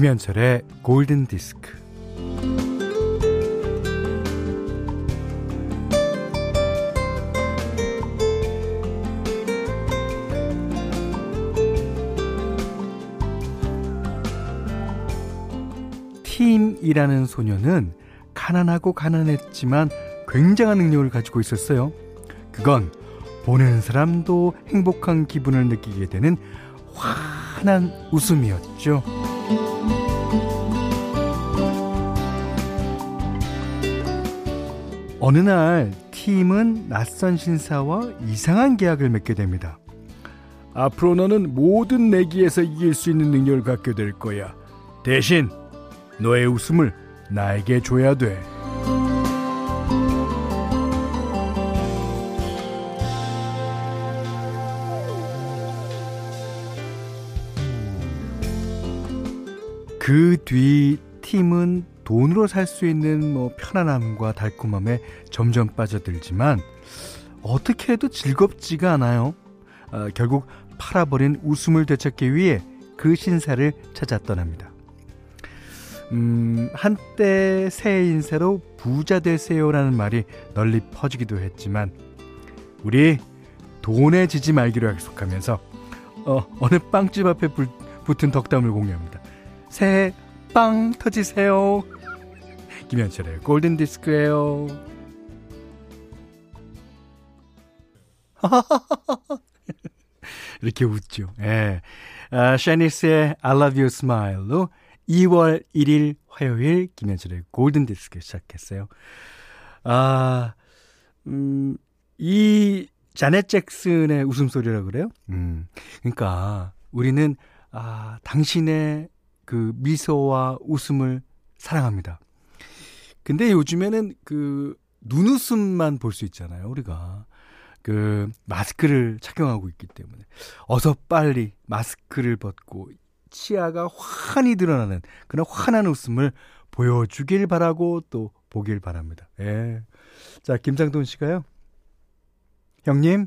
김현철의 골든 디스크. 팀이라는 소녀는 가난하고 가난했지만 굉장한 능력을 가지고 있었어요. 그건 보는 사람도 행복한 기분을 느끼게 되는 환한 웃음이었죠. 어느 날 팀은 낯선 신사와 이상한 계약을 맺게 됩니다. 앞으로 너는 모든 내기에서 이길 수 있는 능력을 갖게 될 거야. 대신 너의 웃음을 나에게 줘야 돼. 그 뒤 팀은 돈으로 살 수 있는 뭐 편안함과 달콤함에 점점 빠져들지만 어떻게 해도 즐겁지가 않아요. 어, 결국 팔아버린 웃음을 되찾기 위해 그 신사를 찾아 떠납니다. 음, 한때 새 인사로 부자 되세요라는 말이 널리 퍼지기도 했지만 우리 돈에 지지 말기로 약속하면서 어, 어느 빵집 앞에 불, 붙은 덕담을 공유합니다. 새해 빵 터지세요. 김현철의 골든 디스크예요. 이렇게 웃죠. 예. 아, 샤니스의 I Love You Smile로 2월 1일 화요일 김현철의 골든 디스크 시작했어요. 아, 음, 이 자넷 잭슨의 웃음소리라 그래요? 음. 그러니까 우리는 아, 당신의 그 미소와 웃음을 사랑합니다. 근데 요즘에는 그 눈웃음만 볼 수 있잖아요, 우리가. 그 마스크를 착용하고 있기 때문에 어서 빨리 마스크를 벗고 치아가 환히 드러나는 그런 환한 웃음을 보여주길 바라고 또 보길 바랍니다. 예. 자, 김상돈 씨가요. 형님,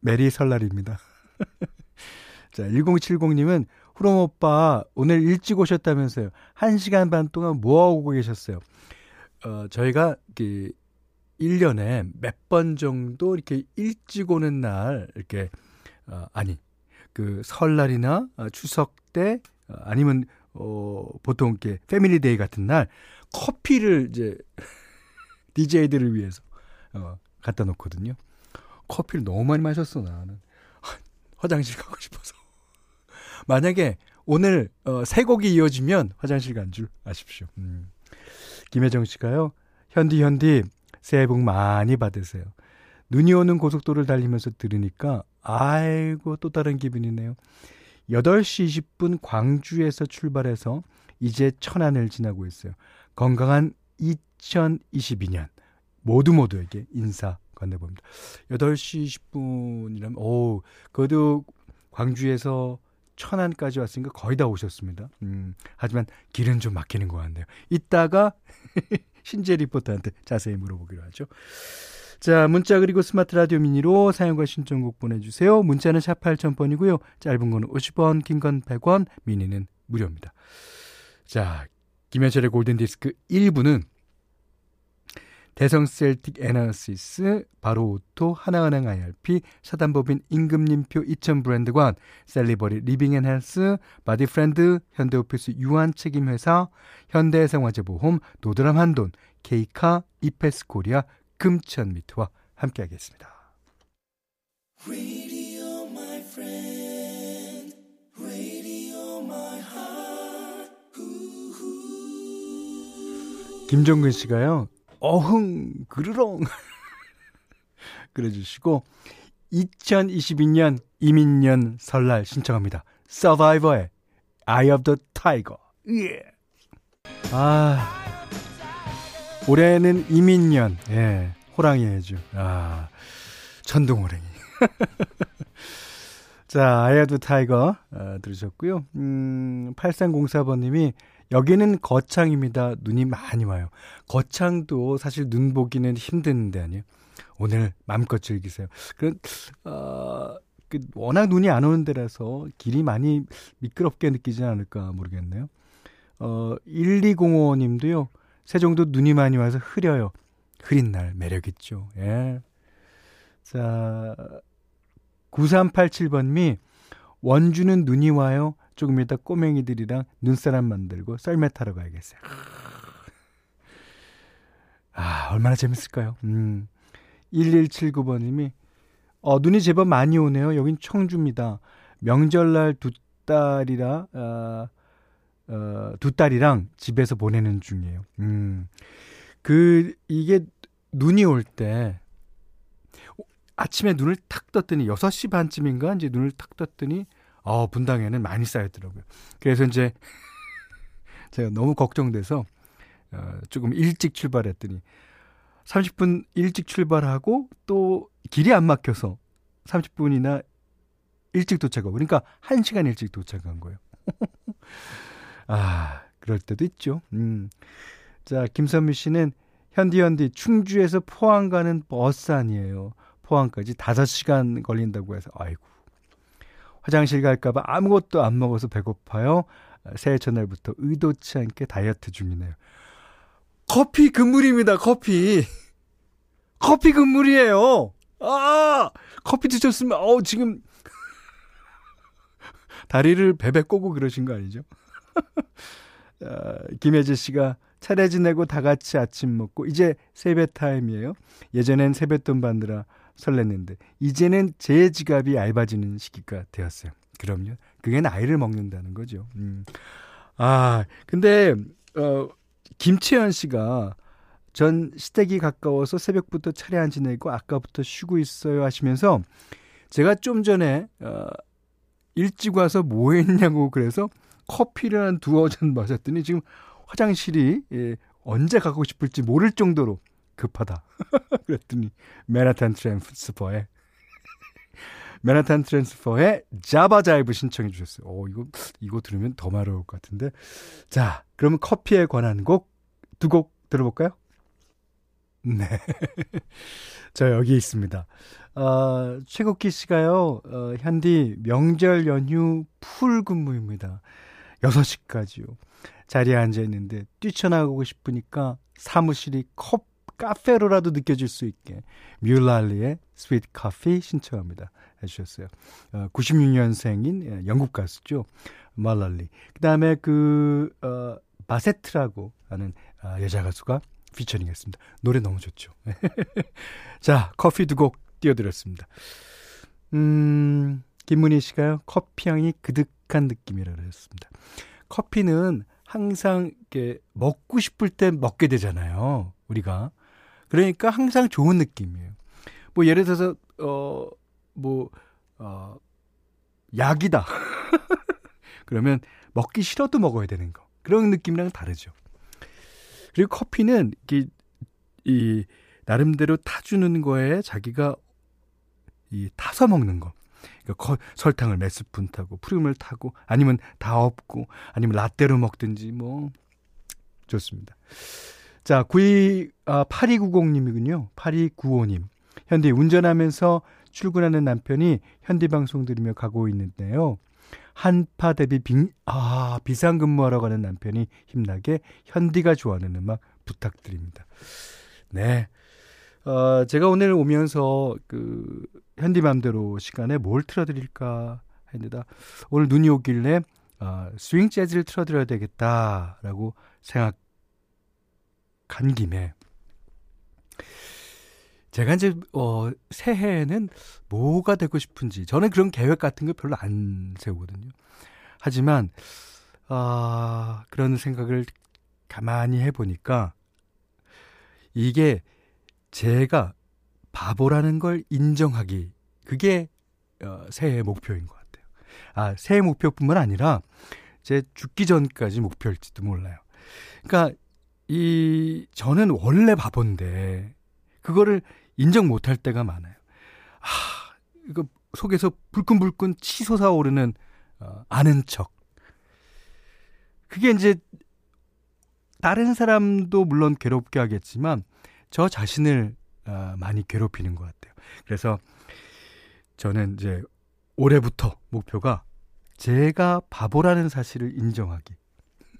메리 설날입니다. 자, 1070님은 후롬 오빠 오늘 일찍 오셨다면서요. 1시간 반 동안 뭐 하고 계셨어요? 어, 저희가 그 1년에 몇 번 정도 이렇게 일찍 오는 날 이렇게 어, 아니 그 설날이나 어, 추석 때 어, 아니면 어 보통 이렇게 family day 같은 날 커피를 이제 DJ들을 위해서 어 갖다 놓거든요. 커피를 너무 많이 마셨어 나는 화장실 가고 싶어서 만약에 오늘 어, 세 곡이 이어지면 화장실 간 줄 아십시오. 음. 김혜정 씨가요. 현디 현디 새해 복 많이 받으세요. 눈이 오는 고속도로를 달리면서 들으니까 아이고 또 다른 기분이네요. 8시 20분 광주에서 출발해서 이제 천안을 지나고 있어요. 건강한 2022년 모두 모두에게 인사 건네봅니다. 8시 20분이라면 오, 그래도 광주에서 천안까지 왔으니까 거의 다 오셨습니다. 음, 하지만 길은 좀 막히는 것 같네요. 이따가 신재 리포터한테 자세히 물어보기로 하죠. 자, 문자 그리고 스마트 라디오 미니로 사용과 신청곡 보내주세요. 문자는 샵 8000번이고요. 짧은 거는 50원, 긴 건 100원, 미니는 무료입니다. 자, 김현철의 골든디스크 1부는 대성 셀틱 에너시스, 바로오토, 하나은행 IRP, 사단법인 임금님표 2000 브랜드관, 셀리버리 리빙앤헬스, 바디프렌드, 현대오피스 유한 책임회사, 현대생활재보험, 도드람 한돈, 케이카, 이페스코리아, 금천미트와 함께하겠습니다. 김정근 씨가요. 어흥 그르렁 그래주시고 2022년 이민년 설날 신청합니다. 서바이버의 Eye of the Tiger. 예. 아 올해는 이민년 예 호랑이 해주 아 천둥호랑이 자 the Tiger 어, 들으셨고요. 음 8304번님이 여기는 거창입니다. 눈이 많이 와요. 거창도 사실 눈 보기는 힘든데 아니에요. 오늘 마음껏 즐기세요. 그, 어, 그 워낙 눈이 안 오는 데라서 길이 많이 미끄럽게 느끼지 않을까 모르겠네요. 어, 1205님도요, 세종도 눈이 많이 와서 흐려요. 흐린 날 매력 있죠. 예. 자, 9387번님이 원주는 눈이 와요. 조금 이따 꼬맹이들이랑 눈사람 만들고 썰매 타러 가야겠어요. 아, 얼마나 재밌을까요? 음. 1179번님이 어, 눈이 제법 많이 오네요. 여긴 청주입니다. 명절날 두 딸이라 어, 어, 두 딸이랑 집에서 보내는 중이에요. 음. 그 이게 눈이 올 때 아침에 눈을 탁 떴더니 6시 반쯤인가 이제 눈을 탁 떴더니 어, 분당에는 많이 쌓였더라고요. 그래서 이제 제가 너무 걱정돼서 어, 조금 일찍 출발했더니 30분 일찍 출발하고 또 길이 안 막혀서 30분이나 일찍 도착하고 그러니까 1시간 일찍 도착한 거예요. 아, 그럴 때도 있죠. 음. 자, 김선미 씨는 현디 현디 충주에서 포항 가는 버스 아니에요. 포항까지 5시간 걸린다고 해서 아이고. 화장실 갈까봐 아무것도 안 먹어서 배고파요. 새해 첫날부터 의도치 않게 다이어트 중이네요. 커피 금물입니다, 커피. 커피 금물이에요. 아! 커피 드셨으면, 어 지금, 다리를 베베 꼬고 그러신 거 아니죠? 아, 김혜지 씨가 차례 지내고 다 같이 아침 먹고, 이제 세배 타임이에요. 예전엔 세뱃돈 받느라 설렜는데, 이제는 제 지갑이 얇아지는 시기가 되었어요. 그럼요. 그게 나이를 먹는다는 거죠. 음. 아, 근데, 어, 김채연 씨가 전 시댁이 가까워서 새벽부터 차례 안 지내고 아까부터 쉬고 있어요 하시면서 제가 좀 전에 어, 일찍 와서 뭐 했냐고 그래서 커피를 한 두어 잔 마셨더니 지금 화장실이 예, 언제 가고 싶을지 모를 정도로 급하다. 그랬더니 Manhattan Transfer에 Manhattan Transfer의 Java Jive 신청해 주셨어요. 오, 이거, 이거 들으면 더 마려울 것 같은데. 자, 그러면 커피에 관한 곡, 두 곡 들어볼까요? 네. 저 여기 있습니다. 어, 최국기 씨가요, 어, 현디 명절 연휴 풀 근무입니다. 6시까지요. 자리에 앉아 있는데 뛰쳐나가고 싶으니까 사무실이 컵, 카페로라도 느껴질 수 있게 뮬랄리의 스위트 커피 신청합니다. 해주셨어요. 어, 96년생인 예, 영국 가수죠. 말랄리. 그 다음에 그, 어, 바세트라고 하는 어, 여자 가수가 피처링 했습니다. 노래 너무 좋죠. 자, 커피 두 곡 띄워드렸습니다. 음, 김문희 씨가요, 커피 향이 그득한 느낌이라고 했습니다. 커피는 항상 이렇게 먹고 싶을 때 먹게 되잖아요. 우리가. 그러니까 항상 좋은 느낌이에요. 뭐 예를 들어서 어 뭐, 어, 약이다. 그러면 먹기 싫어도 먹어야 되는 거. 그런 느낌이랑 다르죠. 그리고 커피는 이게 이 나름대로 타주는 거에 자기가 이 타서 먹는 거. 그러니까 설탕을 몇 스푼 타고 프림을 타고 아니면 다 없고 아니면 라떼로 먹든지 뭐 좋습니다. 자, 92 아, 8290님이군요. 8295님. 현대 운전하면서 출근하는 남편이 현디 방송 들으며 가고 있는데요. 한파 대비 비, 아, 비상근무하러 가는 남편이 힘나게 현디가 좋아하는 음악 부탁드립니다. 네. 어, 제가 오늘 오면서 그 현디 맘대로 시간에 뭘 틀어드릴까 했는데 오늘 눈이 오길래 어, 스윙 재즈를 틀어드려야 되겠다라고 생각 한 김에 제가 이제 어 새해에는 뭐가 되고 싶은지 저는 그런 계획 같은 거 별로 안 세우거든요. 하지만 아 그런 생각을 가만히 해 보니까 이게 제가 바보라는 걸 인정하기 그게 어, 새해 목표인 것 같아요. 아 새해 목표뿐만 아니라 제 죽기 전까지 목표일지도 몰라요. 그러니까 이 저는 원래 바본데 그거를 인정 못할 때가 많아요. 아, 이거 속에서 불끈불끈 치솟아 오르는 어, 아는 척. 그게 이제 다른 사람도 물론 괴롭게 하겠지만 저 자신을 어, 많이 괴롭히는 것 같아요. 그래서 저는 이제 올해부터 목표가 제가 바보라는 사실을 인정하기.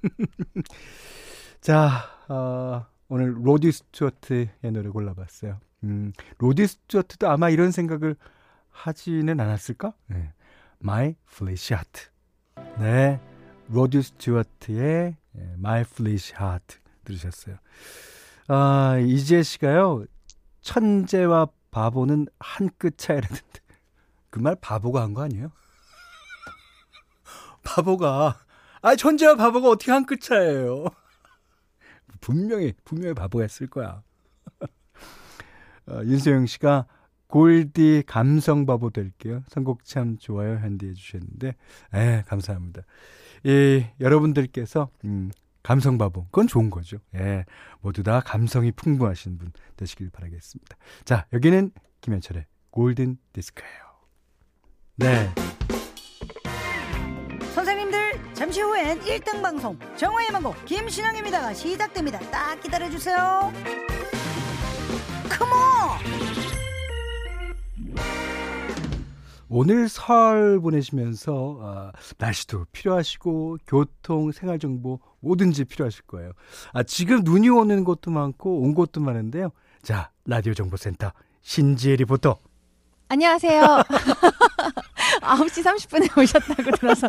자, 어, 오늘 로디 스튜어트의 노래 골라봤어요. 음, 로디 스튜어트도 아마 이런 생각을 하지는 않았을까? 네. My Flesh Heart. 네. 로디 스튜어트의 My Flesh Heart 들으셨어요. 아, 이재 씨가요. 천재와 바보는 한 끗 차이라던데. 그 말 바보가 한 거 아니에요? 바보가 아 천재와 바보가 어떻게 한 끗 차이예요? 분명히 분명히 바보가 했을 거야. 어, 윤소영 씨가 골디 감성 바보 될게요. 선곡 참 좋아요. 핸디해 주셨는데, 에 감사합니다. 예, 여러분들께서 음, 감성 바보 그건 좋은 거죠. 예, 모두 다 감성이 풍부하신 분 되시길 바라겠습니다. 자, 여기는 김현철의 골든 디스크예요. 네. 잠시 후엔 1등 방송 정화의 망곡 김신영입니다가 시작됩니다. 딱 기다려주세요. 컴온! 오늘 설 보내시면서 아, 날씨도 필요하시고 교통, 생활 정보 뭐든지 필요하실 거예요. 아, 지금 눈이 오는 곳도 많고 온 곳도 많은데요. 자, 라디오 정보센터 신지혜 리포터. 안녕하세요. 9시 30분에 오셨다고 들어서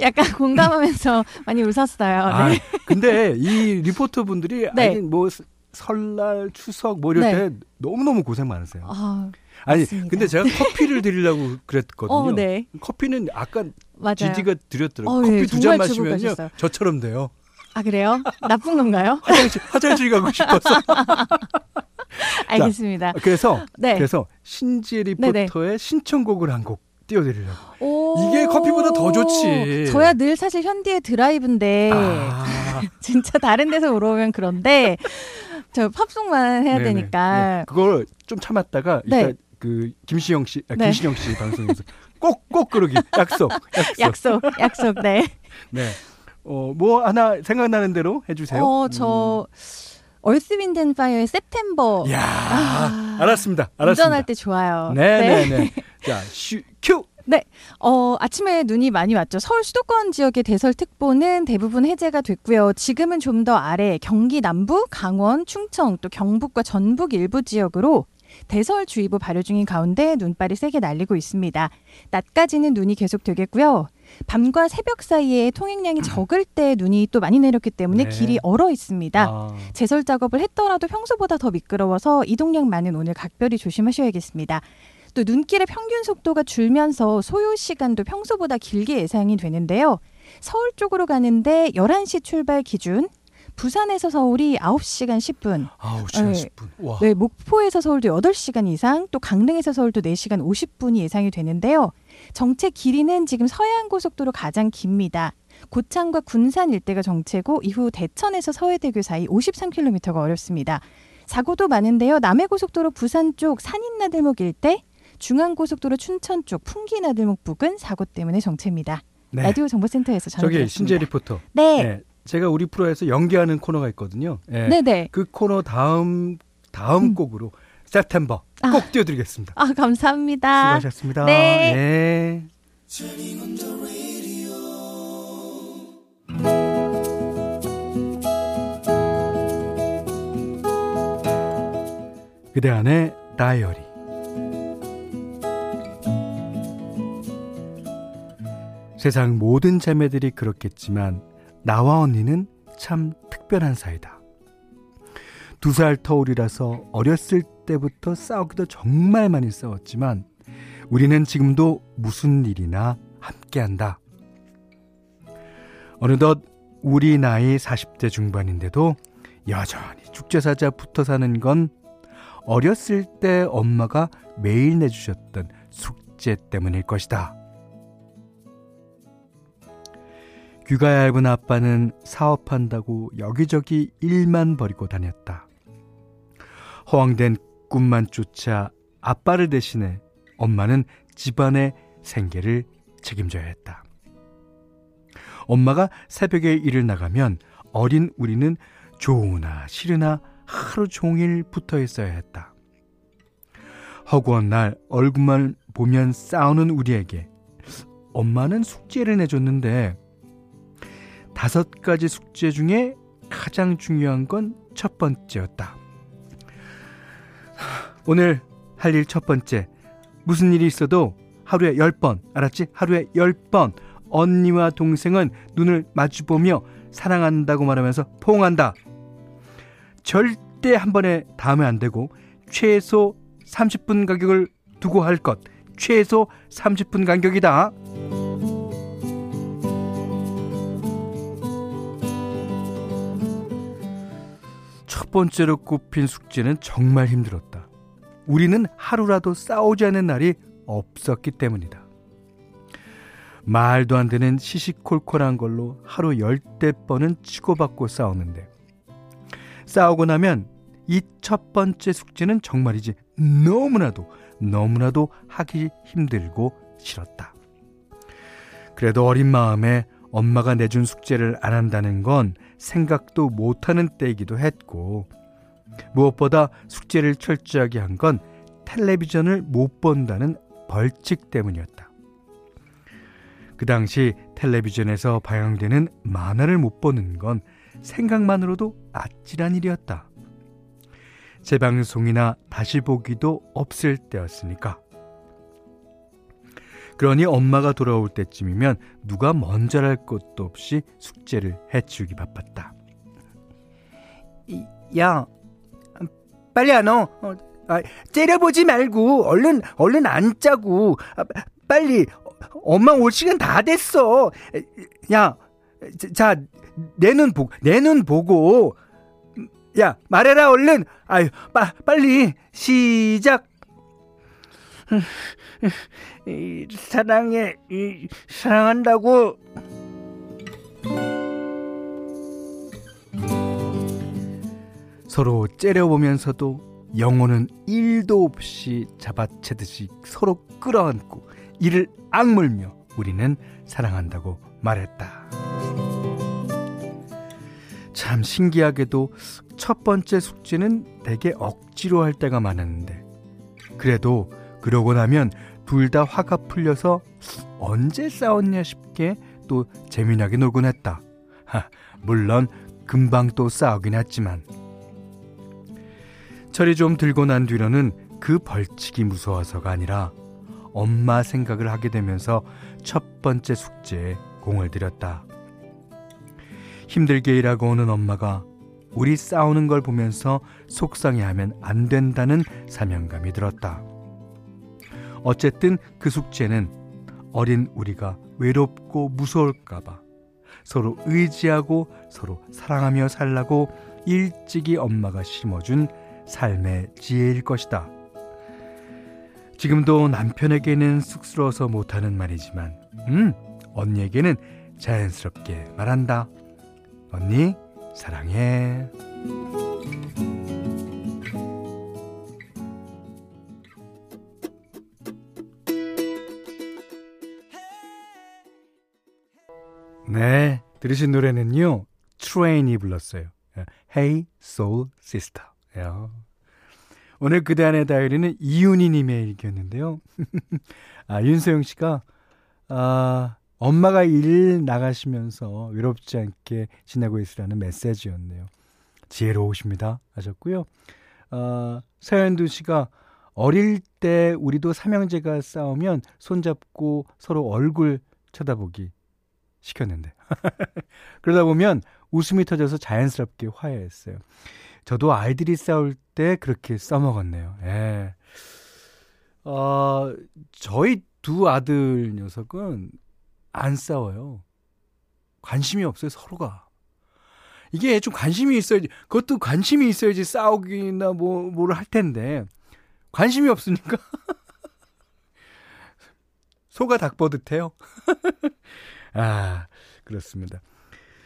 약간 공감하면서 많이 웃었어요. 아, 네. 아, 근데 이 리포터 분들이 네. 아니 뭐 설날, 추석 뭐 이럴 네. 때 너무너무 고생 많으세요. 아, 아니, 맞습니다. 근데 제가 커피를 드리려고 그랬거든요. 어, 네. 커피는 아까 맞아요. 지디가 드렸더라고요. 어, 커피 네, 두잔 마시면요. 저처럼 돼요. 아, 그래요? 나쁜 건가요? 화장실, 화장실 가고 싶어서. 알겠습니다. 자, 그래서, 네. 그래서 신지 리포터의 신청곡을 한 곡 띄워드리려고. 이게 커피보다 더 좋지. 저야 늘 사실 현디의 드라이브인데, 아. 진짜 다른 데서 물어보면 그런데, 저 팝송만 해야 네네. 되니까. 네. 그걸 좀 참았다가 네. 이따 그 김시영 씨, 아, 네. 김신영 씨 방송에서 꼭 꼭 그러기 약속, 약속, 약속, 약속, 네. 네. 어, 뭐 하나 생각나는 대로 해주세요. 어, 저 음. Earth Wind Fire의 September. 야, 아, 알았습니다. 알았습니다. 운전할 때 좋아요. 네, 네, 네. 네. 자, 슈, 큐. 네. 어, 아침에 눈이 많이 왔죠. 서울 수도권 지역의 대설특보는 대부분 해제가 됐고요. 지금은 좀 더 아래 경기 남부, 강원, 충청, 또 경북과 전북 일부 지역으로 대설주의보 발효 중인 가운데 눈발이 세게 날리고 있습니다. 낮까지는 눈이 계속 되겠고요. 밤과 새벽 사이에 통행량이 적을 때 눈이 또 많이 내렸기 때문에 네. 길이 얼어 있습니다. 아. 제설 작업을 했더라도 평소보다 더 미끄러워서 이동량 많은 오늘 각별히 조심하셔야겠습니다. 또 눈길의 평균 속도가 줄면서 소요 시간도 평소보다 길게 예상이 되는데요. 서울 쪽으로 가는데 11시 출발 기준 부산에서 서울이 9시간 10분. 9시간 네. 10분. 와. 네, 목포에서 서울도 8시간 이상, 또 강릉에서 서울도 4시간 50분이 예상이 되는데요. 정체 길이는 지금 서해안 고속도로 가장 깁니다. 고창과 군산 일대가 정체고 이후 대천에서 서해대교 사이 53km가 어렵습니다. 사고도 많은데요. 남해고속도로 부산 쪽 산인나들목 일대, 중앙고속도로 춘천 쪽 풍기나들목 부근 사고 때문에 정체입니다. 네. 라디오 정보센터에서 전해드렸습니다. 저기 신재 리포터. 네. 네. 제가 우리 프로에서 연기하는 코너가 있거든요. 네. 네네. 그 코너 다음 다음 음. 곡으로 세템버 아. 꼭 띄워드리겠습니다. 아 감사합니다. 수고하셨습니다. 네. 네. 그대 안의 다이어리 세상 모든 자매들이 그렇겠지만 나와 언니는 참 특별한 사이다. 두 살 터울이라서 어렸을 때부터 싸우기도 정말 많이 싸웠지만 우리는 지금도 무슨 일이나 함께한다. 어느덧 우리 나이 40대 중반인데도 여전히 축제사자 붙어 사는 건 어렸을 때 엄마가 매일 내주셨던 숙제 때문일 것이다. 귀가 얇은 아빠는 사업한다고 여기저기 일만 버리고 다녔다. 허황된 꿈만 쫓아 아빠를 대신해 엄마는 집안의 생계를 책임져야 했다. 엄마가 새벽에 일을 나가면 어린 우리는 좋으나 싫으나 하루 종일 붙어 있어야 했다. 허구한 날 얼굴만 보면 싸우는 우리에게 엄마는 숙제를 내줬는데 다섯 가지 숙제 중에 가장 중요한 건 첫 번째였다. 오늘 할 일 첫 번째. 무슨 일이 있어도 하루에 열 번, 알았지? 하루에 열 번. 언니와 동생은 눈을 마주보며 사랑한다고 말하면서 포옹한다. 절대 한 번에 닿으면 안 되고 최소 30분 가격을 두고 할 것. 최소 30분 간격이다. 번째로 꼽힌 숙제는 정말 힘들었다. 우리는 하루라도 싸우지 않은 날이 없었기 때문이다. 말도 안 되는 시시콜콜한 걸로 하루 열대 번은 치고받고 싸우는데 싸우고 나면 이 첫 번째 숙제는 정말이지 너무나도 너무나도 하기 힘들고 싫었다. 그래도 어린 마음에 엄마가 내준 숙제를 안 한다는 건 생각도 못하는 때이기도 했고 무엇보다 숙제를 철저하게 한 건 텔레비전을 못 본다는 벌칙 때문이었다. 그 당시 텔레비전에서 방영되는 만화를 못 보는 건 생각만으로도 아찔한 일이었다. 재방송이나 다시 보기도 없을 때였으니까. 그러니 엄마가 돌아올 때쯤이면 누가 먼저 할 것도 없이 숙제를 해치우기 바빴다. 야, 빨리 안 와. 어, 아, 째려보지 말고 얼른 얼른 앉자고. 아, 빨리 엄마 올 시간 다 됐어. 야, 자, 내 눈 보고 내눈 보고. 야, 말해라 얼른. 아유, 빠, 빨리 시작. 사랑해, 사랑한다고. 서로 째려보면서도 영혼은 1도 없이 잡아채듯이 서로 끌어안고 이를 악물며 우리는 사랑한다고 말했다. 참 신기하게도 첫 번째 숙제는 되게 억지로 할 때가 많았는데 그래도 그러고 나면 둘 다 화가 풀려서 언제 싸웠냐 싶게 또 재미나게 놀곤 했다. 하, 물론 금방 또 싸우긴 했지만 철이 좀 들고 난 뒤로는 그 벌칙이 무서워서가 아니라 엄마 생각을 하게 되면서 첫 번째 숙제에 공을 들였다. 힘들게 일하고 오는 엄마가 우리 싸우는 걸 보면서 속상해하면 안 된다는 사명감이 들었다. 어쨌든 그 숙제는 어린 우리가 외롭고 무서울까봐 서로 의지하고 서로 사랑하며 살라고 일찍이 엄마가 심어준 삶의 지혜일 것이다. 지금도 남편에게는 쑥스러워서 못하는 말이지만, 음, 언니에게는 자연스럽게 말한다. 언니, 사랑해. 네, 들으신 노래는요, 트레인이 불렀어요. Hey Soul Sister. 오늘 그대 안의 다이어리는 이윤희 님의 일기였는데요. 아, 윤소영 씨가, 아, 엄마가 일 나가시면서 외롭지 않게 지내고 있으라는 메시지였네요. 지혜로우십니다. 하셨고요. 아, 서현두 씨가 어릴 때 우리도 삼형제가 싸우면 손잡고 서로 얼굴 쳐다보기 시켰는데. 그러다 보면 웃음이 터져서 자연스럽게 화해했어요. 저도 아이들이 싸울 때 그렇게 써먹었네요. 예. 어, 저희 두 아들 녀석은 안 싸워요. 관심이 없어요, 서로가. 이게 좀 관심이 있어야지, 그것도 관심이 있어야지 싸우기나 뭐, 뭐를 할 텐데, 관심이 없으니까. 소가 닭 버듯해요. 아, 그렇습니다.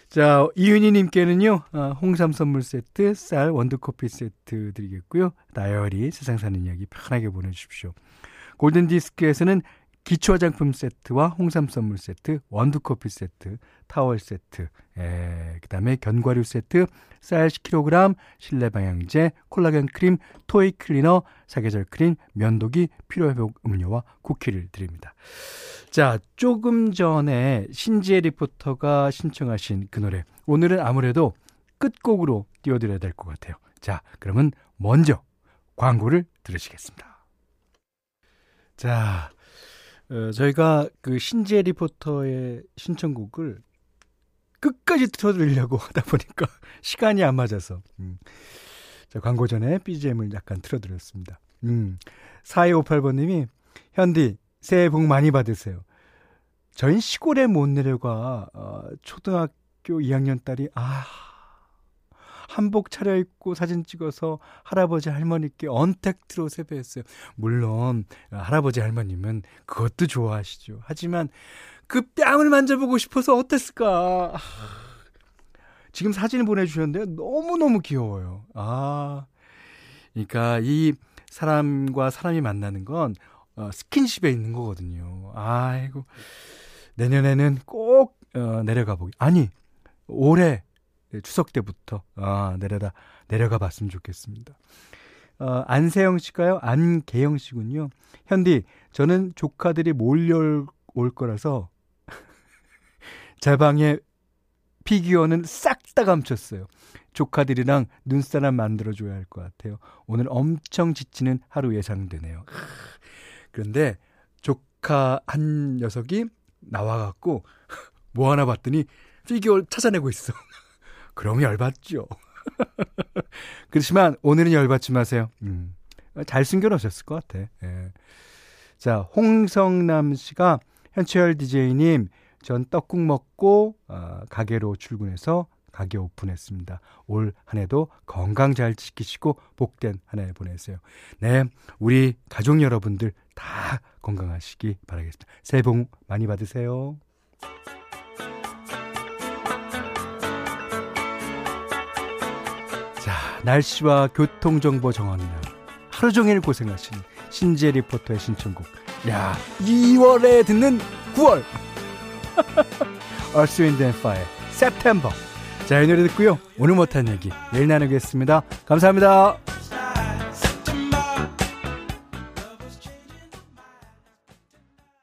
자, 이윤희님께는요, 어, 홍삼 선물 세트, 쌀, 원두커피 세트 드리겠고요. 다이어리, 세상 사는 이야기 편하게 보내주십시오. 골든디스크에서는 기초 화장품 세트와 홍삼 선물 세트, 원두 커피 세트, 타월 세트, 예, 그 다음에 견과류 세트, 쌀 10kg, 실내 방향제, 콜라겐 크림, 토이 클리너, 사계절 크림, 면도기, 피로 회복 음료와 쿠키를 드립니다. 자, 조금 전에 신지혜 리포터가 신청하신 그 노래. 오늘은 아무래도 끝곡으로 띄워드려야 될 것 같아요. 자, 그러면 먼저 광고를 들으시겠습니다. 자, 어, 저희가 그 신지혜 리포터의 신청곡을 끝까지 틀어드리려고 하다 보니까 시간이 안 맞아서. 음. 자, 광고 전에 BGM을 약간 틀어드렸습니다. 음. 4258번님이, 현디, 새해 복 많이 받으세요. 저희 시골에 못 내려가, 어, 초등학교 2학년 딸이, 아, 한복 차려입고 사진 찍어서 할아버지 할머니께 언택트로 세배했어요. 물론 할아버지 할머님은 그것도 좋아하시죠. 하지만 그 뺨을 만져보고 싶어서 어땠을까? 지금 사진을 보내주셨는데 너무너무 귀여워요. 아, 그러니까 이 사람과 사람이 만나는 건 어, 스킨십에 있는 거거든요. 아이고 내년에는 꼭 어, 내려가 보기. 아니 올해 네, 추석 때부터 아, 내려다 내려가 봤으면 좋겠습니다. 어, 안세영 씨가요? 안계영 씨군요. 현디, 저는 조카들이 몰려올 거라서 제 방에 피규어는 싹 다 감췄어요. 조카들이랑 눈사람 만들어줘야 할 것 같아요. 오늘 엄청 지치는 하루 예상되네요. 그런데 조카 한 녀석이 나와갖고 뭐 하나 봤더니 피규어를 찾아내고 있어. 그럼 열받죠. 그렇지만 오늘은 열받지 마세요. 음, 잘 숨겨놓으셨을 것 같아. 예. 자, 홍성남 씨가 현철 DJ님, 전 떡국 먹고 어, 가게로 출근해서 가게 오픈했습니다. 올 한 해도 건강 잘 지키시고 복된 한 해 보내세요. 네, 우리 가족 여러분들 다 건강하시기 바라겠습니다. 새해 복 많이 받으세요. 날씨와 교통정보 정하느라 하루 종일 고생하신 신재 리포터의 신청곡. 야, 2월에 듣는 9월. Earth, Wind and Fire, September. 자, 이 노래 듣고요. 오늘 못한 얘기 내일 나누겠습니다. 감사합니다.